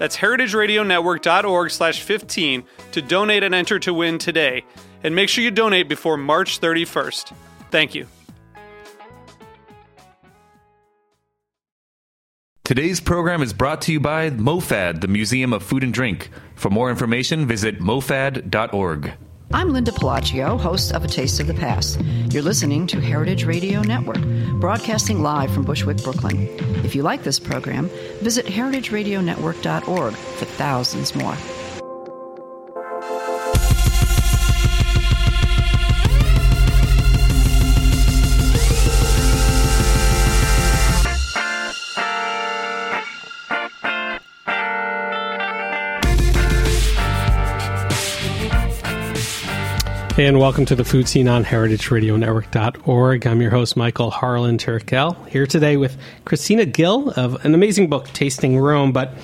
That's heritageradionetwork.org slash 15 to donate and enter to win today. And make sure you donate before March 31st. Thank you. Today's program is brought to you by MoFad, the Museum of Food and Drink. For more information, visit mofad.org. I'm Linda Pelaccio, host of A Taste of the Past. You're listening to Heritage Radio Network, broadcasting live from Bushwick, Brooklyn. If you like this program, visit heritageradionetwork.org for thousands more. And welcome to the Food Seen on heritageradionetwork.org. I'm your host, Michael Harlan Turkel, here today with Kristina Gill of an amazing book, Tasting Rome. But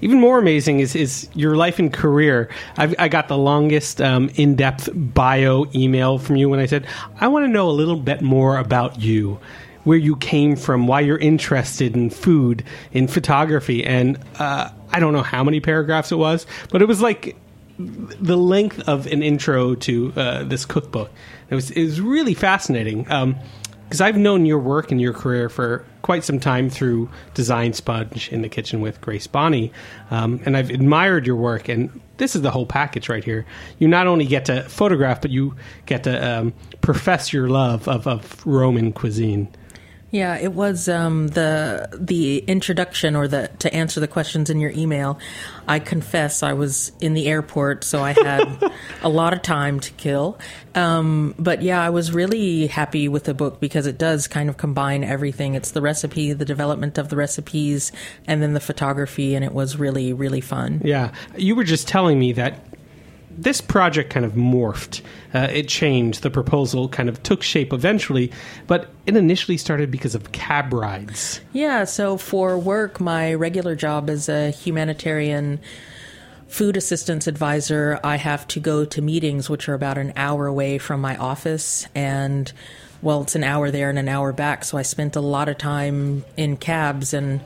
even more amazing is, is your life and career. I've, i got the longest um, in depth bio email from you when I said, I want to know a little bit more about you where you came from, why you're interested in food, in photography, and uh, I don't know how many paragraphs it was, but it was like the length of an intro to uh, this cookbook. It was, it was really fascinating because um, I've known your work and your career for quite some time through Design Sponge in the kitchen with Grace Bonney, um, and I've admired your work. And this is the whole package right here. You not only get to photograph, but you get to um, profess your love of, of Roman cuisine. Yeah, it was um, the the introduction or the to answer the questions in your email. I confess I was in the airport, so I had a lot of time to kill. Um, but yeah, I was really happy with the book because it does kind of combine everything. It's the recipe, the development of the recipes, and then the photography, and it was really really fun. Yeah, you were just telling me that this project kind of morphed. Uh, it changed. The proposal kind of took shape eventually, but it initially started because of cab rides. Yeah, so for work, my regular job as a humanitarian food assistance advisor, I have to go to meetings which are about an hour away from my office and well, it's an hour there and an hour back, so I spent a lot of time in cabs and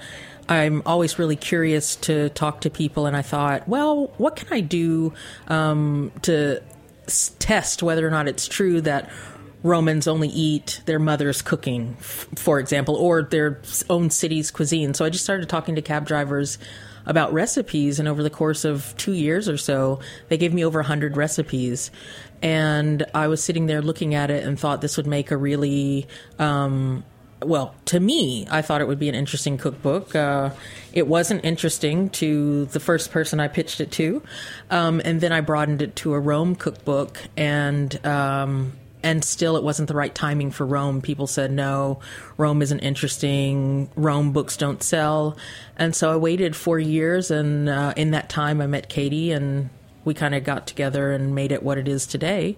I'm always really curious to talk to people, and I thought, well, what can I do um, to s- test whether or not it's true that Romans only eat their mother's cooking, f- for example, or their own city's cuisine. So I just started talking to cab drivers about recipes, and over the course of two years or so, they gave me over 100 recipes. And I was sitting there looking at it and thought this would make a really um, well, to me, I thought it would be an interesting cookbook. Uh, it wasn't interesting to the first person I pitched it to, um, and then I broadened it to a Rome cookbook, and um, and still it wasn't the right timing for Rome. People said no, Rome isn't interesting. Rome books don't sell, and so I waited four years, and uh, in that time I met Katie, and we kind of got together and made it what it is today,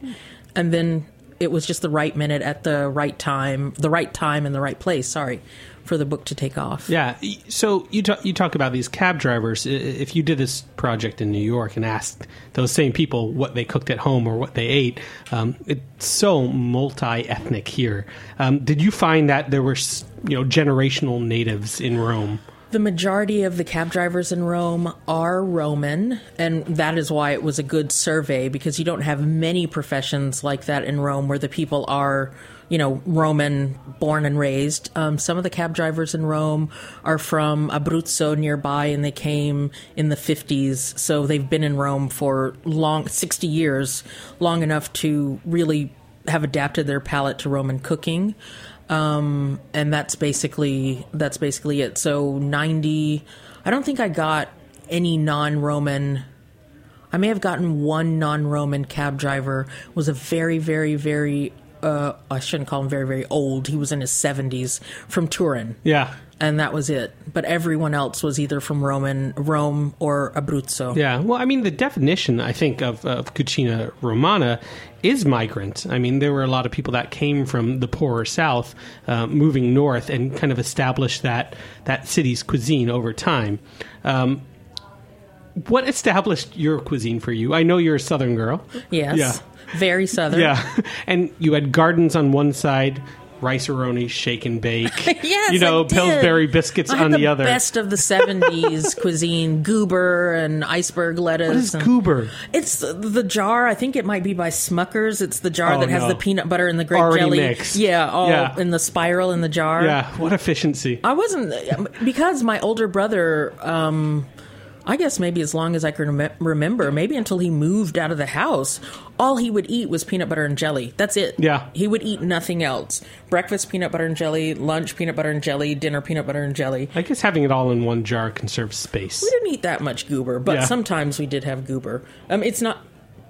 and then it was just the right minute at the right time, the right time and the right place. Sorry, for the book to take off. Yeah. So you talk, you talk about these cab drivers. If you did this project in New York and asked those same people what they cooked at home or what they ate, um, it's so multi ethnic here. Um, did you find that there were you know generational natives in Rome? The majority of the cab drivers in Rome are Roman, and that is why it was a good survey because you don't have many professions like that in Rome where the people are, you know, Roman born and raised. Um, some of the cab drivers in Rome are from Abruzzo nearby and they came in the 50s, so they've been in Rome for long 60 years, long enough to really have adapted their palate to Roman cooking. Um, and that's basically that's basically it. So ninety, I don't think I got any non-Roman. I may have gotten one non-Roman cab driver. Was a very, very, very. Uh, I shouldn't call him very, very old. He was in his seventies from Turin Yeah. and that was it. But everyone else was either from Roman Rome or Abruzzo. Yeah, well, I mean, the definition I think of, of Cucina Romana is migrant. I mean, there were a lot of people that came from the poorer South, uh, moving north, and kind of established that that city's cuisine over time. Um, what established your cuisine for you? I know you're a Southern girl. Yes, Yeah. very southern. Yeah, and you had gardens on one side, Rice-a-Roni, shake and bake. Yes, you know. Pillsbury biscuits on the, other. Best of the '70s cuisine: goober and iceberg lettuce. what is and- goober? It's the, the jar. I think it might be by Smuckers. It's the jar Oh, that has no. the peanut butter and the grape Already jelly. mixed. Yeah, all Yeah. in the spiral in the jar. Yeah, what efficiency. I wasn't because my older brother. Um, I guess maybe as long as I can rem- remember, maybe until he moved out of the house, all he would eat was peanut butter and jelly. That's it. Yeah. he would eat nothing else. Breakfast peanut butter and jelly, lunch peanut butter and jelly, dinner peanut butter and jelly. I guess having it all in one jar conserves space. We didn't eat that much goober, but Yeah. sometimes we did have goober. Um, it's not.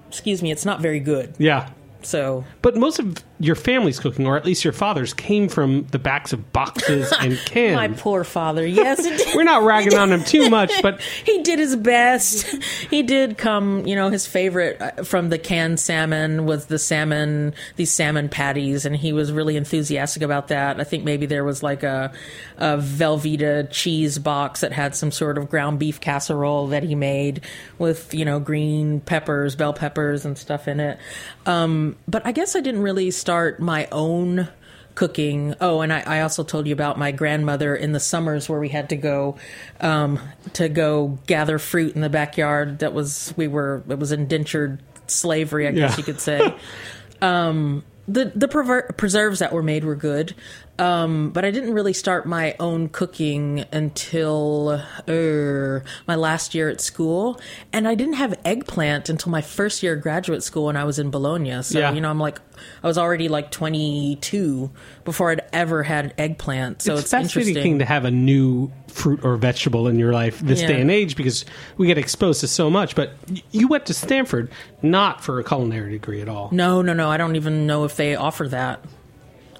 Excuse me, it's not very good. Yeah. So But most of your family's cooking, or at least your father's, came from the backs of boxes and cans. my poor father. Yes. We're not ragging on him too much, but he did his best. He did come, you know, his favorite uh, from the canned salmon was the salmon, these salmon patties, and he was really enthusiastic about that. I think maybe there was like a, a Velveeta cheese box that had some sort of ground beef casserole that he made with, you know, green peppers, bell peppers, and stuff in it. Um, but I guess I didn't really start my own cooking. Oh, and I, I also told you about my grandmother in the summers where we had to go um, to go gather fruit in the backyard. That was we were it was indentured slavery, I guess Yeah. you could say. um, the the prever- preserves that were made were good, um, but I didn't really start my own cooking until er, my last year at school, and I didn't have eggplant until my first year of graduate school when I was in Bologna. So Yeah. you know, I'm like I was already like 22 before I'd ever had eggplant. So it's, it's, a fascinating to have a new fruit or vegetable in your life this Yeah. day and age because we get exposed to so much. But you went to Stanford not for a culinary degree at all. No, no, no. I don't even know if they offer that.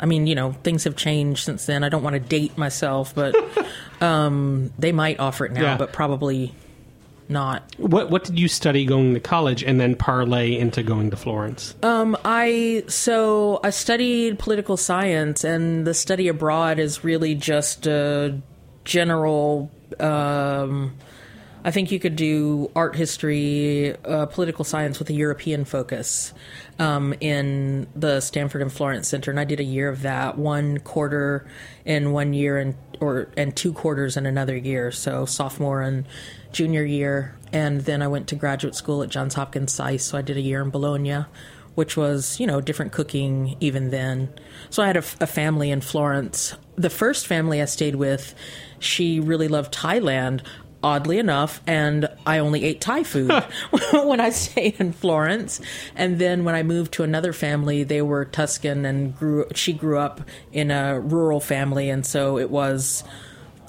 I mean, you know, things have changed since then. I don't want to date myself, but um, they might offer it now, Yeah. but probably not. What What did you study going to college and then parlay into going to Florence? Um, I so I studied political science, and the study abroad is really just a general. Um, I think you could do art history, uh, political science with a European focus um, in the Stanford and Florence Center, and I did a year of that, one quarter in one year, and or and two quarters in another year, so sophomore and junior year, and then I went to graduate school at Johns Hopkins SAIS, so I did a year in Bologna, which was you know different cooking even then. So I had a, a family in Florence. The first family I stayed with, she really loved Thailand oddly enough, and I only ate Thai food when I stayed in Florence. And then when I moved to another family, they were Tuscan and grew. She grew up in a rural family, and so it was.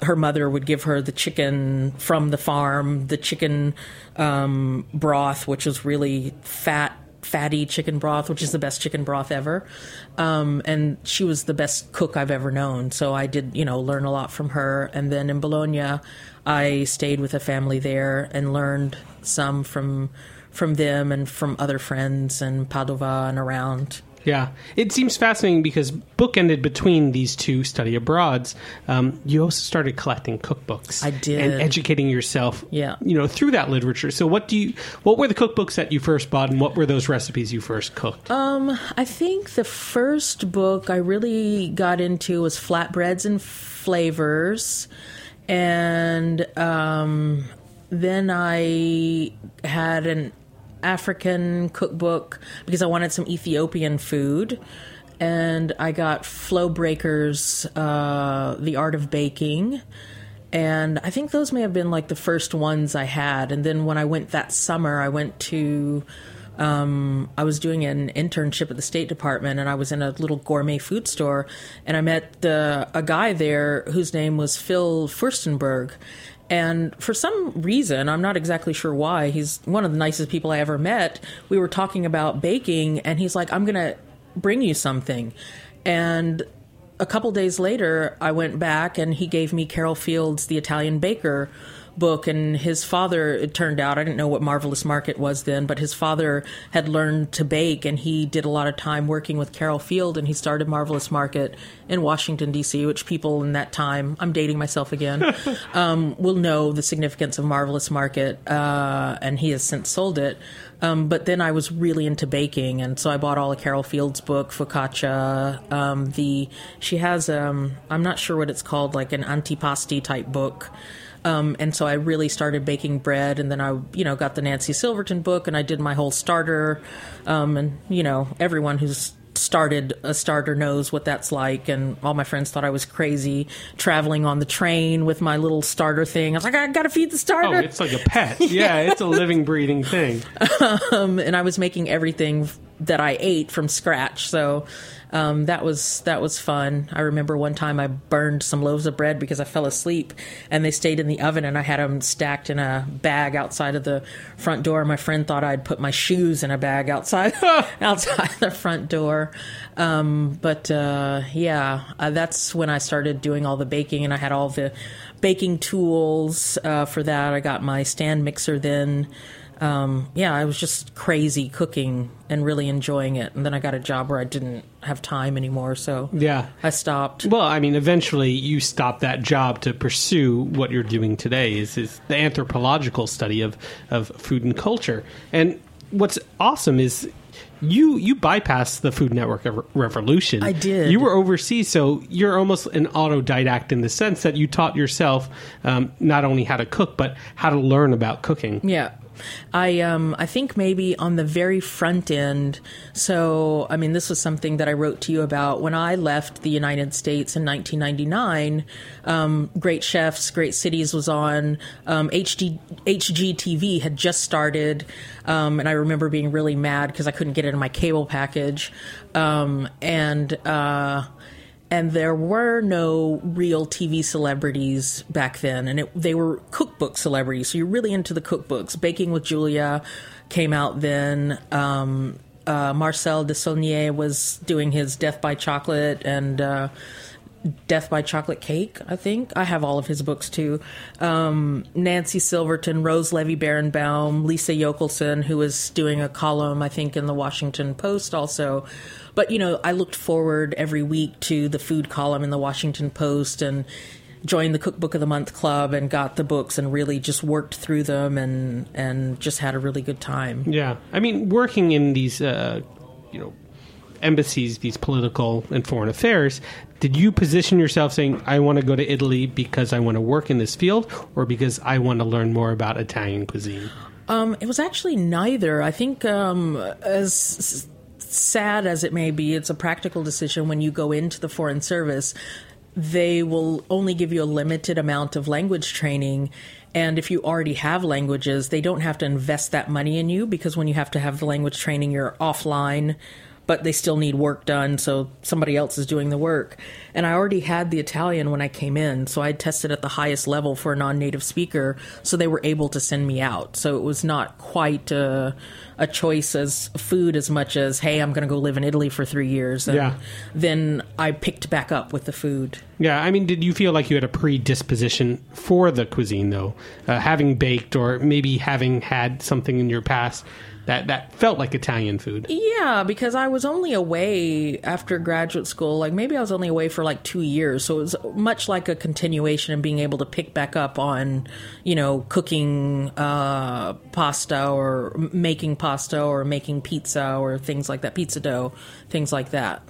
Her mother would give her the chicken from the farm, the chicken um, broth, which was really fat fatty chicken broth, which is the best chicken broth ever. Um, and she was the best cook I've ever known. So I did, you know, learn a lot from her. And then in Bologna, I stayed with a family there and learned some from from them and from other friends in Padova and around. Yeah, it seems fascinating because bookended between these two study abroads, um, you also started collecting cookbooks. I did. and educating yourself. Yeah. you know through that literature. So, what do you? What were the cookbooks that you first bought, and what were those recipes you first cooked? Um, I think the first book I really got into was Flatbreads and Flavors. And um, then I had an African cookbook because I wanted some Ethiopian food. And I got Flo Braker's, uh, The Art of Baking. And I think those may have been like the first ones I had. And then when I went that summer, I went to um, I was doing an internship at the State Department, and I was in a little gourmet food store, and I met the, a guy there whose name was Phil Furstenberg. And for some reason, I'm not exactly sure why, he's one of the nicest people I ever met. We were talking about baking, and he's like, I'm going to bring you something. And a couple days later, I went back and he gave me Carol Field's The Italian Baker book. And his father, it turned out, I didn't know what Marvelous Market was then, but his father had learned to bake and he did a lot of time working with Carol Field and he started Marvelous Market in Washington, D.C., which people in that time, I'm dating myself again, um, will know the significance of Marvelous Market. Uh, and he has since sold it. Um, but then I was really into baking, and so I bought all of Carol Field's book, Focaccia. Um, the she has um, I'm not sure what it's called, like an antipasti type book. Um, and so I really started baking bread, and then I, you know, got the Nancy Silverton book, and I did my whole starter. Um, and you know, everyone who's started a starter knows what that's like and all my friends thought I was crazy traveling on the train with my little starter thing. I was like, I gotta feed the starter. Oh, it's like a pet. yeah, it's a living, breathing thing. um, and I was making everything that I ate from scratch. So um, that was that was fun. I remember one time I burned some loaves of bread because I fell asleep, and they stayed in the oven, and I had them stacked in a bag outside of the front door. My friend thought I'd put my shoes in a bag outside outside the front door. Um, but uh, yeah, uh, that's when I started doing all the baking, and I had all the baking tools uh, for that. I got my stand mixer then um, yeah, I was just crazy cooking and really enjoying it. And then I got a job where I didn't have time anymore, so yeah, I stopped. Well, I mean, eventually you stopped that job to pursue what you're doing today is, is the anthropological study of of food and culture. And what's awesome is you you bypassed the Food Network revolution. I did. You were overseas, so you're almost an autodidact in the sense that you taught yourself um, not only how to cook but how to learn about cooking. Yeah, I um, I think maybe on the very front end. So I mean, this was something that I wrote to you about when I left the United States in 1999. Um, Great Chefs, Great Cities was on. Um, HD HGTV had just started, um, and I remember being really mad because I couldn't get it in my cable package, um, and. Uh, and there were no real TV celebrities back then, and it, they were cookbook celebrities. So you're really into the cookbooks. Baking with Julia came out then. Um, uh, Marcel Desaulniers was doing his Death by Chocolate and uh, Death by Chocolate Cake, I think. I have all of his books too. Um, Nancy Silverton, Rose Levy Beranbaum, Lisa Yockelson, who was doing a column, I think, in the Washington Post also. But you know, I looked forward every week to the food column in the Washington Post and joined the cookbook of the month club and got the books and really just worked through them and and just had a really good time. Yeah, I mean, working in these uh, you know embassies, these political and foreign affairs. Did you position yourself saying, I want to go to Italy because I want to work in this field or because I want to learn more about Italian cuisine? Um, it was actually neither. I think um, as sad as it may be, it's a practical decision when you go into the Foreign Service. They will only give you a limited amount of language training. And if you already have languages, they don't have to invest that money in you because when you have to have the language training, you're offline but they still need work done, so somebody else is doing the work. And I already had the Italian when I came in, so I tested at the highest level for a non native speaker, so they were able to send me out. So it was not quite a, a choice as food as much as, hey, I'm going to go live in Italy for three years. And yeah. then I picked back up with the food. Yeah, I mean, did you feel like you had a predisposition for the cuisine, though? Uh, having baked or maybe having had something in your past that that felt like Italian food. Yeah, because I was only away after graduate school. Like maybe I was only away for like two years, so it was much like a continuation and being able to pick back up on, you know, cooking uh, pasta or making pasta or making pizza or things like that, pizza dough, things like that.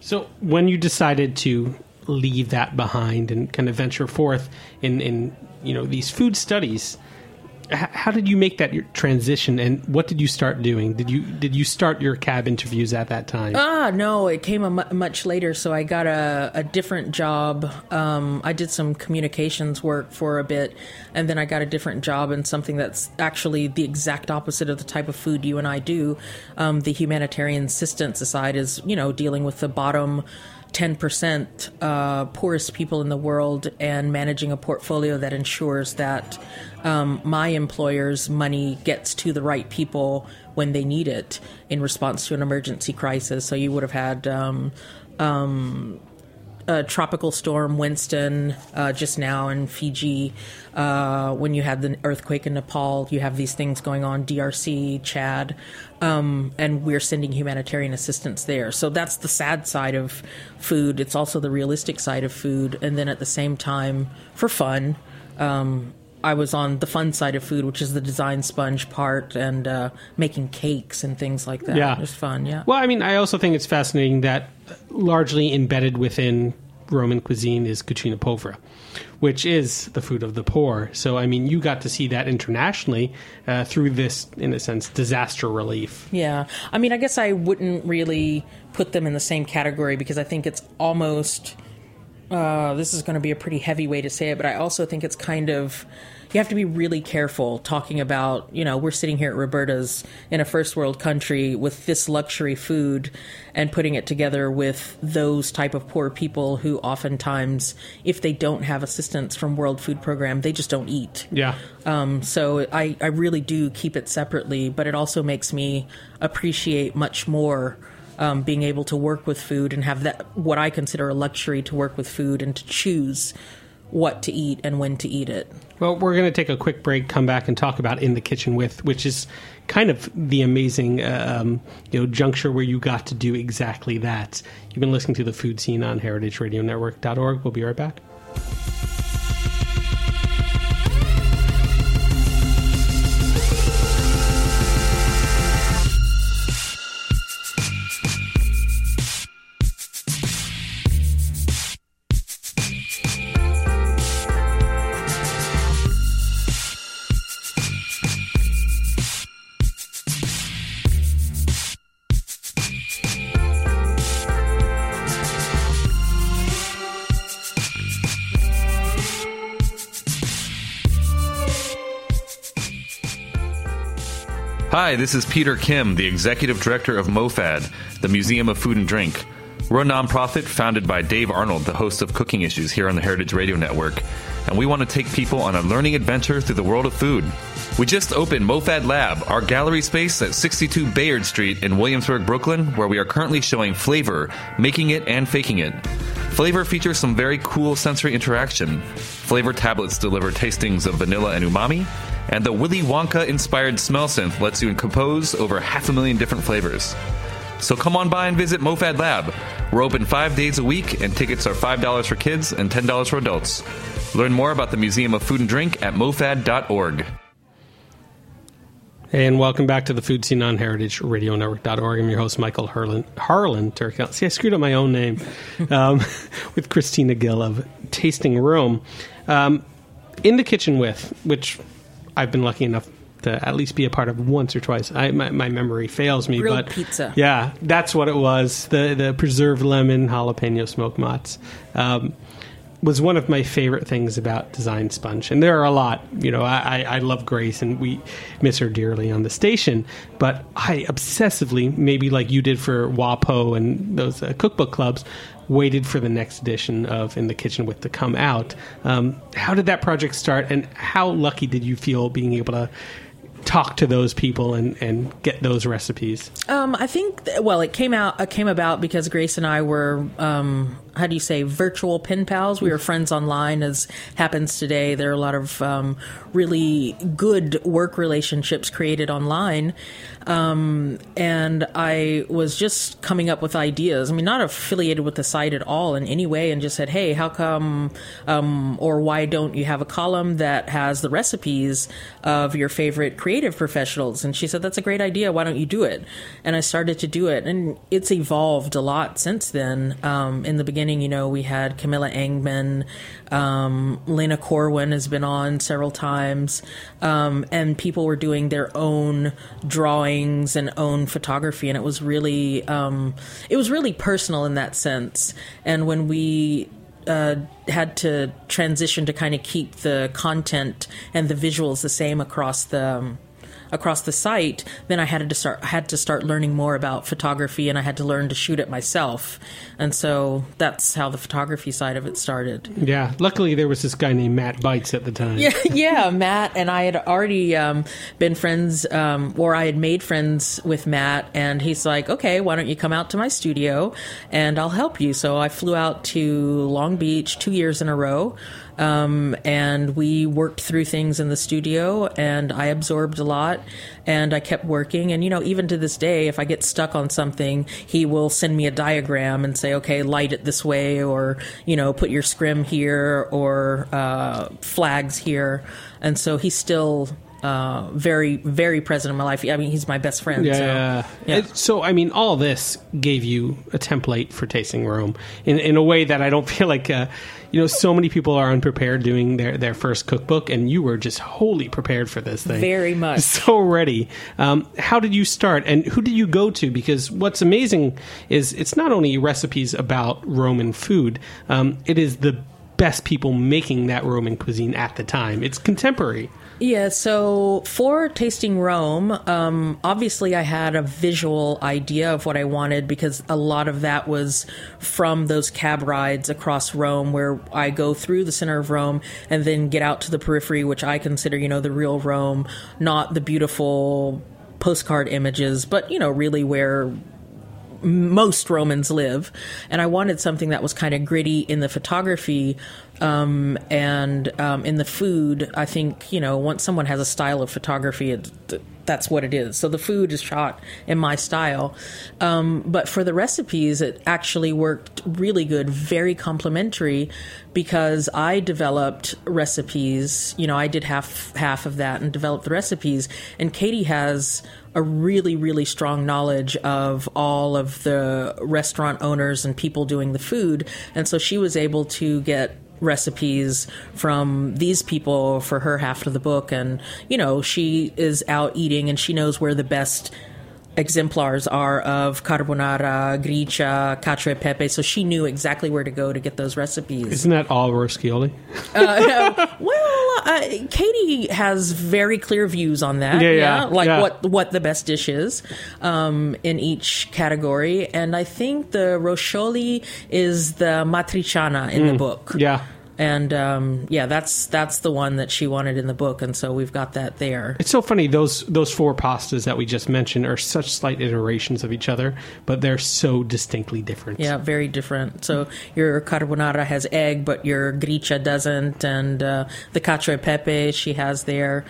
So when you decided to leave that behind and kind of venture forth in in you know these food studies how did you make that transition, and what did you start doing? Did you did you start your cab interviews at that time? Ah, no, it came much later. So I got a, a different job. Um, I did some communications work for a bit, and then I got a different job in something that's actually the exact opposite of the type of food you and I do. Um, the humanitarian assistance side is, you know, dealing with the bottom 10% uh, poorest people in the world and managing a portfolio that ensures that um, my employer's money gets to the right people when they need it in response to an emergency crisis. So you would have had. Um, um, uh, tropical storm Winston uh, just now in Fiji. Uh, when you had the earthquake in Nepal, you have these things going on, DRC, Chad, um, and we're sending humanitarian assistance there. So that's the sad side of food. It's also the realistic side of food. And then at the same time, for fun, um, I was on the fun side of food, which is the design sponge part and uh, making cakes and things like that. Yeah. It was fun, yeah. Well, I mean, I also think it's fascinating that largely embedded within Roman cuisine is cucina povera, which is the food of the poor. So, I mean, you got to see that internationally uh, through this, in a sense, disaster relief. Yeah. I mean, I guess I wouldn't really put them in the same category because I think it's almost. Uh, this is going to be a pretty heavy way to say it, but I also think it's kind of. You have to be really careful talking about, you know, we're sitting here at Roberta's in a first world country with this luxury food and putting it together with those type of poor people who oftentimes, if they don't have assistance from World Food Program, they just don't eat. Yeah. Um, so I, I really do keep it separately, but it also makes me appreciate much more um, being able to work with food and have that what I consider a luxury to work with food and to choose what to eat and when to eat it. Well, we're going to take a quick break, come back and talk about In the Kitchen With, which is kind of the amazing um, you know juncture where you got to do exactly that. You've been listening to the Food Seen on heritageradionetwork.org. We'll be right back. Hi, this is Peter Kim, the executive director of MoFad, the Museum of Food and Drink. We're a nonprofit founded by Dave Arnold, the host of Cooking Issues here on the Heritage Radio Network, and we want to take people on a learning adventure through the world of food. We just opened MoFad Lab, our gallery space at 62 Bayard Street in Williamsburg, Brooklyn, where we are currently showing flavor, making it, and faking it. Flavor features some very cool sensory interaction. Flavor tablets deliver tastings of vanilla and umami, and the Willy Wonka inspired smell synth lets you compose over half a million different flavors. So come on by and visit MoFad Lab. We're open five days a week, and tickets are $5 for kids and $10 for adults. Learn more about the Museum of Food and Drink at mofad.org. And welcome back to the Food Seen on heritageradionetwork.org. I'm your host, Michael Harlan, Harlan. See, I screwed up my own name um, with Kristina Gill of Tasting Rome. Um, in the Kitchen With, which I've been lucky enough to at least be a part of once or twice. I, my, my memory fails me, Grilled but pizza. yeah, that's what it was. The the preserved lemon jalapeno smoked mozz. Um, was one of my favorite things about Design Sponge, and there are a lot. You know, I, I love Grace, and we miss her dearly on the station. But I obsessively, maybe like you did for WAPO and those uh, cookbook clubs, waited for the next edition of In the Kitchen with to come out. Um, how did that project start, and how lucky did you feel being able to? talk to those people and, and get those recipes Um, I think, th- well, it came out, it came about because Grace and I were, um, how do you say, virtual pen pals. We were friends online, as happens today. There are a lot of um, really good work relationships created online. Um, and I was just coming up with ideas. I mean, not affiliated with the site at all in any way, and just said, hey, how come um, or why don't you have a column that has the recipes of your favorite creative professionals. And she said, That's a great idea. Why don't you do it? And I started to do it. And it's evolved a lot since then. Um, in the beginning, you know, we had Camilla Engman, um, Lena Corwin has been on several times, um, and people were doing their own drawings and own photography. And it was really, um, it was really personal in that sense. And when we uh, had to transition to kind of keep the content and the visuals the same across the um, across the site, then I had to start had to start learning more about photography, and I had to learn to shoot it myself. And so that's how the photography side of it started. Yeah. Luckily, there was this guy named Matt Bites at the time. Yeah, yeah, Matt and I had already um, been friends, um, or I had made friends with Matt, and he's like, "Okay, why don't you come out to my studio, and I'll help you." So I flew out to Long Beach two years in a row. Um, and we worked through things in the studio, and I absorbed a lot, and I kept working. And you know, even to this day, if I get stuck on something, he will send me a diagram and say, "Okay, light it this way," or you know, put your scrim here, or uh, flags here. And so he's still uh, very, very present in my life. I mean, he's my best friend. Yeah. So, yeah. So, I mean, all this gave you a template for tasting Rome in, in a way that I don't feel like, uh, you know, so many people are unprepared doing their, their first cookbook, and you were just wholly prepared for this thing. Very much. So ready. Um, how did you start, and who did you go to? Because what's amazing is it's not only recipes about Roman food, um, it is the best people making that Roman cuisine at the time. It's contemporary. Yeah, so for Tasting Rome, um, obviously I had a visual idea of what I wanted because a lot of that was from those cab rides across Rome where I go through the center of Rome and then get out to the periphery, which I consider, you know, the real Rome, not the beautiful postcard images, but, you know, really where most Romans live. And I wanted something that was kind of gritty in the photography um, and um, in the food. I think, you know, once someone has a style of photography, it, that's what it is. So the food is shot in my style. Um, but for the recipes, it actually worked really good, very complimentary because I developed recipes. You know, I did half half of that and developed the recipes. And Katie has a really, really strong knowledge of all of the restaurant owners and people doing the food. And so she was able to get recipes from these people for her half of the book. And, you know, she is out eating and she knows where the best exemplars are of carbonara, gricia, cacio e pepe. So she knew exactly where to go to get those recipes. Isn't that all Roscioli? Uh, well, uh, Katie has very clear views on that. Yeah, yeah, like yeah. what what the best dish is um, in each category, and I think the Roscioli is the matriciana in the book. Yeah. And um, yeah, that's that's the one that she wanted in the book, and so we've got that there. It's so funny those those four pastas that we just mentioned are such slight iterations of each other, but they're so distinctly different. Yeah, very different. So your carbonara has egg, but your gricia doesn't, and uh, the cacio e pepe she has there,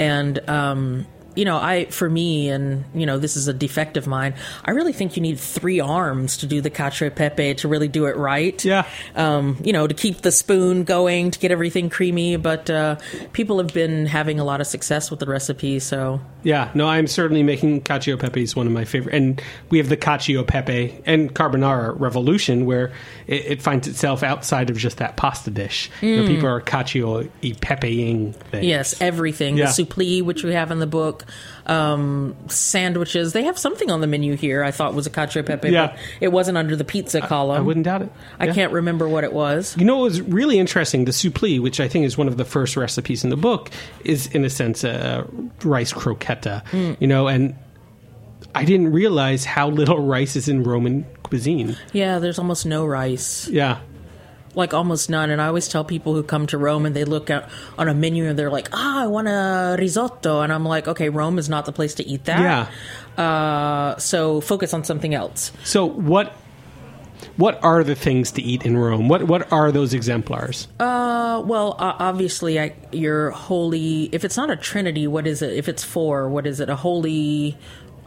and um, you know, I for me, and you know, this is a defect of mine. I really think you need three arms to do the cacio e pepe to really do it right. Yeah. Um, you know, to keep the spoon going to get everything creamy. But uh, people have been having a lot of success with the recipe, so Yeah, no, I'm certainly making cacio e pepe is one of my favorite, and we have the cacio e pepe and carbonara revolution where it, it finds itself outside of just that pasta dish. You know, people are cacio e pepeing things. Yes, everything. Yeah. The suppli, which we have in the book, um, sandwiches. They have something on the menu here. I thought was a cacio e pepe, Yeah. but it wasn't under the pizza column. I wouldn't doubt it. I can't remember what it was. You know it was really interesting? The suppli, which I think is one of the first recipes in the book, is in a sense a rice croqueta. You know, and I didn't realize how little rice is in Roman cuisine. Yeah, there's almost no rice, Yeah, like almost none. And I always tell people who come to Rome and they look at on a menu and they're like, "Ah, I want a risotto," and I'm like, "Okay, Rome is not the place to eat that. yeah. Uh, so focus on something else." So what? What are the things to eat in Rome? What what are those exemplars? Uh, well, uh, obviously, I, your holy. If it's not a trinity, what is it? If it's four, what is it? A holy.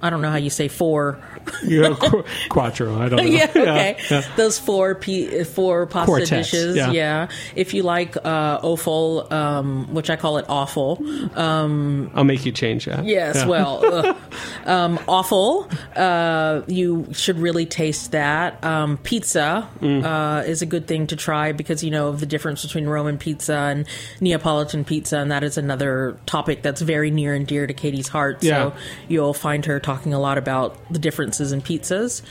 I don't know how you say four. You know, qu- quattro. I don't know. yeah, okay. yeah. Those four p four pasta Quartets, dishes. yeah. Yeah. If you like uh, offal, um, which I call it awful. Um, I'll make you change that. yes, Yeah. well, um, awful. Uh, you should really taste that. Um, pizza Mm. uh, is a good thing to try because you know of the difference between Roman pizza and Neapolitan pizza, and that is another topic that's very near and dear to Katie's heart. Yeah. So you'll find her talking a lot about the in pizzas.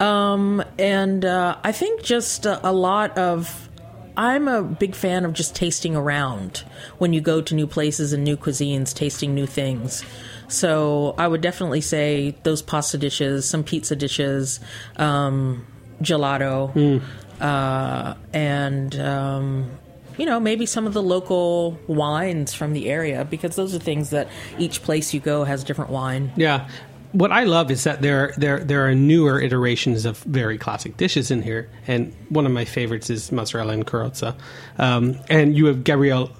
Um, and uh, I think just a, a lot of. I'm a big fan of just tasting around when you go to new places and new cuisines, tasting new things. So I would definitely say those pasta dishes, some pizza dishes, um, gelato, uh, and um, you know maybe some of the local wines from the area because those are things that each place you go has different wine. Yeah. What I love is that there there there are newer iterations of very classic dishes in here, and one of my favorites is mozzarella and carrozza. Um, and you have Gabrielle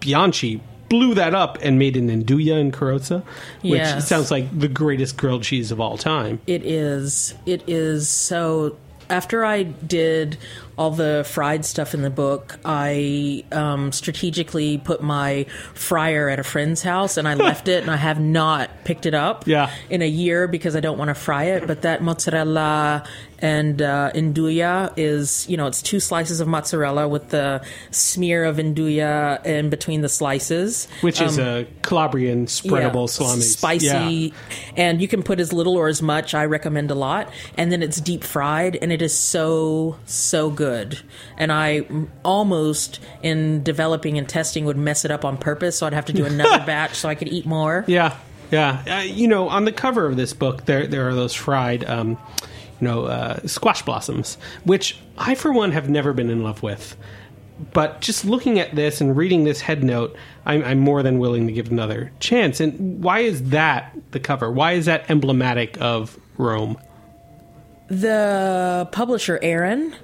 Bianchi blew that up and made an Nduja and carrozza, which Yes. sounds like the greatest grilled cheese of all time. It is. It is so. After I did all the fried stuff in the book, I um, strategically put my fryer at a friend's house and I left it and I have not picked it up Yeah. in a year because I don't want to fry it. But that mozzarella and uh, induja is, you know, it's two slices of mozzarella with the smear of induja in between the slices. Which is a Calabrian spreadable Yeah, salami. spicy, Yeah. and you can put as little or as much. I recommend a lot, and then it's deep fried, and it is so so good. And I almost in developing and testing would mess it up on purpose, so I'd have to do another batch so I could eat more. Yeah, yeah. Uh, you know, on the cover of this book, there there are those fried, um, you know, uh, squash blossoms, which I, for one, have never been in love with. But just looking at this and reading this head note, I'm, I'm more than willing to give another chance. And why is that the cover? Why is that emblematic of Rome? The publisher Aaron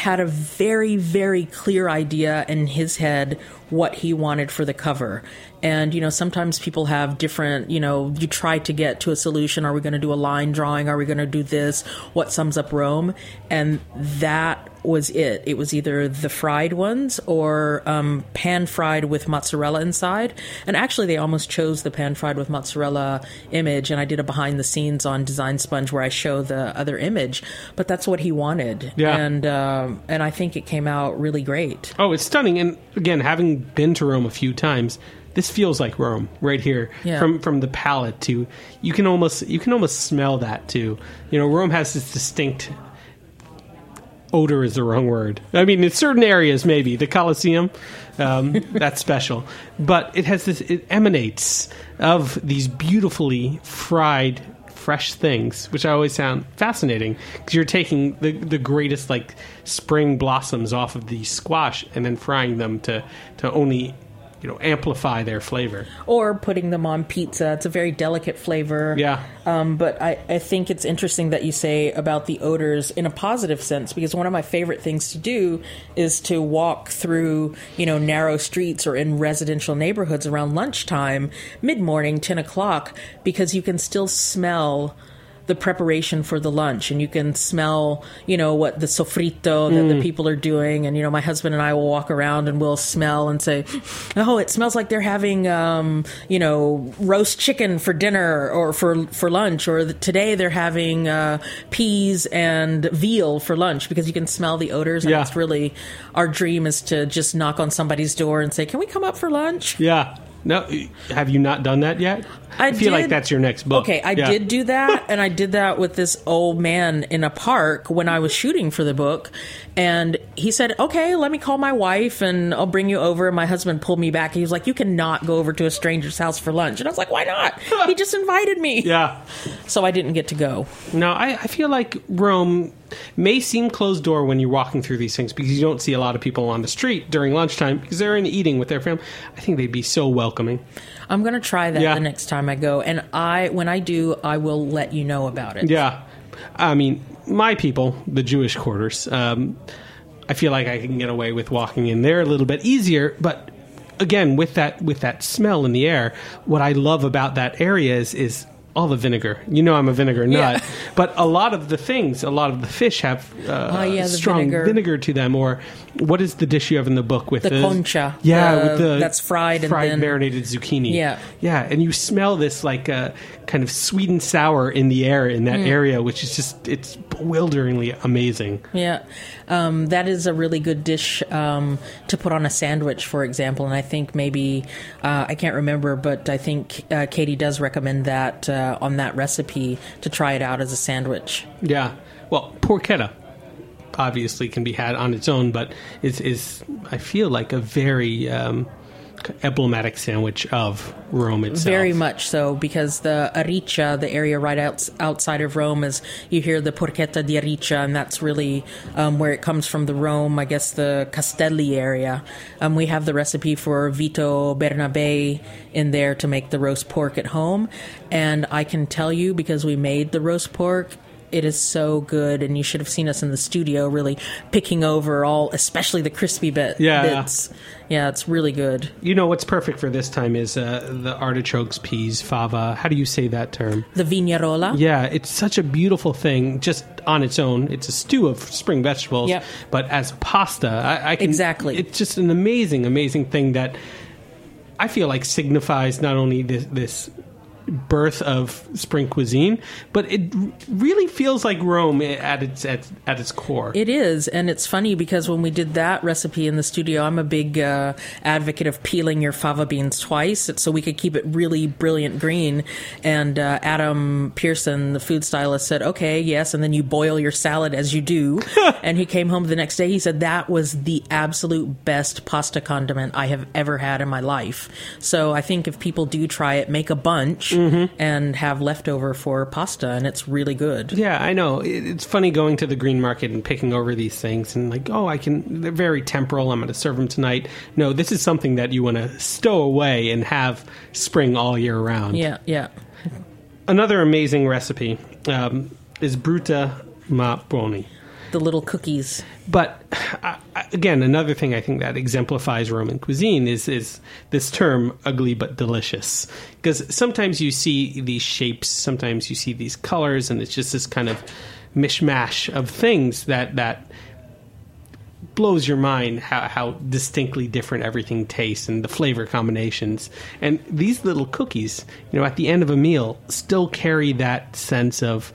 had a very very clear idea in his head what he wanted for the cover. And you know sometimes people have different you know you try to get to a solution. Are we going to do a line drawing? Are we going to do this? What sums up rome? And that was it it was either the fried ones or um, pan fried with mozzarella inside and actually they almost chose the pan fried with mozzarella image and i did a behind the scenes on design sponge where i show the other image but that's what he wanted Yeah. and um, and i think it came out really great Oh, it's stunning. And again, having been to Rome a few times, this feels like Rome right here. Yeah. From from the palate to you can almost you can almost smell that too. You know, Rome has this distinct odor is the wrong word. I mean, in certain areas maybe the Colosseum, um, that's special, but it has this. It emanates of these beautifully fried. Fresh things, which I always found fascinating, because you're taking the the greatest like spring blossoms off of the squash and then frying them to to only you know amplify their flavor. or putting them on pizza it's a very delicate flavor Yeah. Um, but I, I think it's interesting that you say about the odors in a positive sense because one of my favorite things to do is to walk through, you know, narrow streets or in residential neighborhoods around lunchtime, mid morning, 10 o'clock, because you can still smell the preparation for the lunch and you can smell you know what the sofrito that the people are doing and you know my husband and I will walk around and we'll smell and say oh it smells like they're having um, you know roast chicken for dinner or for for lunch or the, today they're having uh, peas and veal for lunch because you can smell the odors and Yeah. it's really our dream is to just knock on somebody's door and say can we come up for lunch Yeah. No, have you not done that yet? I feel like that's your next book. Okay, I Yeah. did do that, and I did that with this old man in a park when I was shooting for the book. And he said, "Okay, let me call my wife, and I'll bring you over." And my husband pulled me back. He was like, "You cannot go over to a stranger's house for lunch." And I was like, "Why not?" he just invited me. Yeah. So I didn't get to go. No, I, I feel like Rome may seem closed door when you're walking through these things because you don't see a lot of people on the street during lunchtime because they're in eating with their family. I think they'd be so welcoming. I'm going to try that Yeah. the next time I go, and I, when I do, I will let you know about it. Yeah. I mean, my people, the Jewish quarters, um, I feel like I can get away with walking in there a little bit easier, but again, with that with that smell in the air, what I love about that area is is all the vinegar. You know, I'm a vinegar nut, Yeah. but a lot of the things, a lot of the fish have uh, Oh, yeah, strong vinegar. to them. Or what is the dish you have in the book with The concia, Yeah, the- with the that's fried and fried then- marinated zucchini. Yeah. yeah, and you smell this like uh, kind of sweet and sour in the air in that Mm. area, which is just it's bewilderingly amazing. Yeah, um, that is a really good dish um, to put on a sandwich, for example. And I think maybe uh, I can't remember, but I think uh, Katie does recommend that uh, on that recipe to try it out as a sandwich. Yeah. Well, porchetta obviously can be had on its own, but is is I feel like a very um, emblematic sandwich of Rome itself. Very much so, because the Ariccia, the area right outs outside of Rome, is you hear the Porchetta di Ariccia, and that's really um, where it comes from. The Rome, I guess, the Castelli area. Um, we have the recipe for Vito Bernabe in there to make the roast pork at home, and I can tell you because we made the roast pork. It is so good, and you should have seen us in the studio, really picking over all, especially the crispy bit Yeah. bits. Yeah, it's really good. You know what's perfect for this time is uh, the artichokes, peas, fava. How do you say that term? The vignarola. Yeah, it's such a beautiful thing just on its own. It's a stew of spring vegetables, Yep. but as pasta, I, I can, Exactly. It's just an amazing, amazing thing that I feel like signifies not only this, this birth of spring cuisine, but it really feels like Rome at its at, at its core. It is, and it's funny because when we did that recipe in the studio, I'm a big uh, advocate of peeling your fava beans twice, so we could keep it really brilliant green. And uh, Adam Pearson, the food stylist, said, "Okay, yes," and then you boil your salad as you do. and he came home the next day. He said that was the absolute best pasta condiment I have ever had in my life. So I think if people do try it, make a bunch and have leftover for pasta, and it's really good. Yeah, I know. It's funny going to the green market and picking over these things and like, oh, I can. They're very temporal. I'm going to serve them tonight. No, this is something that you want to stow away and have spring all year round. Yeah, yeah. Another amazing recipe um, is brutti ma buoni. The little cookies. But uh, again, another thing I think that exemplifies Roman cuisine is is this term "ugly but delicious." Because sometimes you see these shapes, sometimes you see these colors, and it's just this kind of mishmash of things that that blows your mind how, how distinctly different everything tastes and the flavor combinations. And these little cookies, you know, at the end of a meal, still carry that sense of,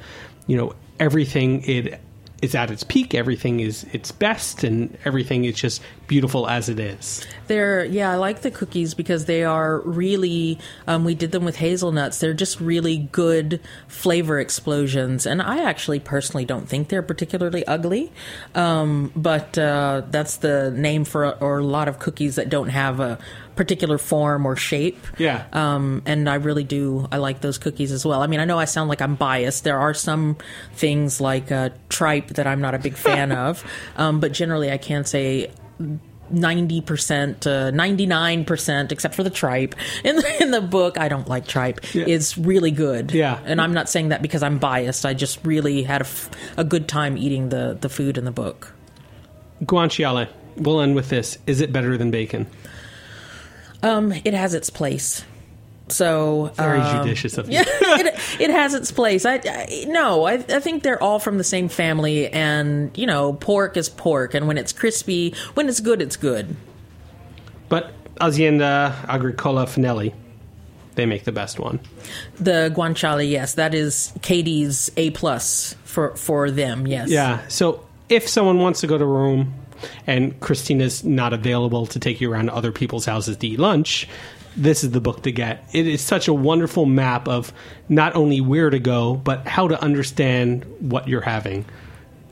you know, everything it is at its peak, everything is its best, and everything is just beautiful as it is. They're yeah, I like the cookies because they are really. Um, we did them with hazelnuts. They're just really good flavor explosions, and I actually personally don't think they're particularly ugly. Um, but uh, that's the name for or a lot of cookies that don't have a particular form or shape. Yeah. Um, and I really do. I like those cookies as well. I mean, I know I sound like I'm biased. There are some things like uh, tripe that I'm not a big fan of, um, but generally, I can say. 90% uh, 99% except for the tripe in the, in the book i don't like tripe is really good Yeah. and i'm not saying that because i'm biased i just really had a, f- a good time eating the, the food in the book Guanciale. We'll end with this. Is it better than bacon? Um, it has its place so Very um, judicious of you. It, it has its place. I, I no, I, I think they're all from the same family, and you know, pork is pork, and when it's crispy, when it's good, it's good. But Azienda Agricola Finelli, they make the best one. The guanciale, yes, that is Katie's A plus for for them. Yes, Yeah. So if someone wants to go to Rome and Kristina's not available to take you around to other people's houses to eat lunch, this is the book to get. It is such a wonderful map of not only where to go, but how to understand what you're having.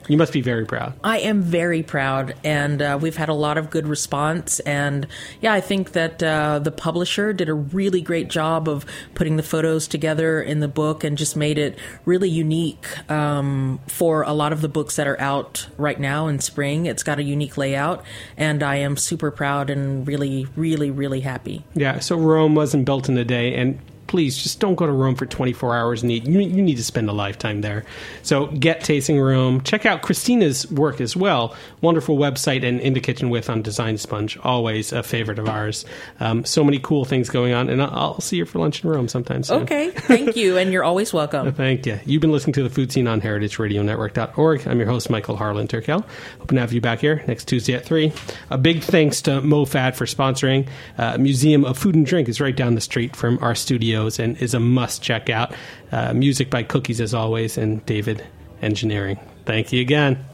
You must be very proud. I am very proud, and uh, we've had a lot of good response. And yeah, I think that uh, the publisher did a really great job of putting the photos together in the book and just made it really unique um, for a lot of the books that are out right now in spring. It's got a unique layout, and I am super proud and really, really, really happy. Yeah, so Rome wasn't built in a day, and please just don't go to Rome for 24 hours and eat. You, you need to spend a lifetime there. So get Tasting Rome. Check out Kristina's work as well. Wonderful website and In the Kitchen with on Design Sponge. Always a favorite of ours. Um, so many cool things going on, and I'll, I'll see you for lunch in Rome sometime soon. Okay, thank you, and you're always welcome. Thank you. You've been listening to the Food Seen on HeritageRadioNetwork.org. I'm your host, Michael Harlan Turkel. Hoping to have you back here next Tuesday at 3. A big thanks to MoFad for sponsoring. Uh, Museum of Food and Drink is right down the street from our studios and is a must check out. Uh, music by Cookies, as always, and David Engineering. Thank you again.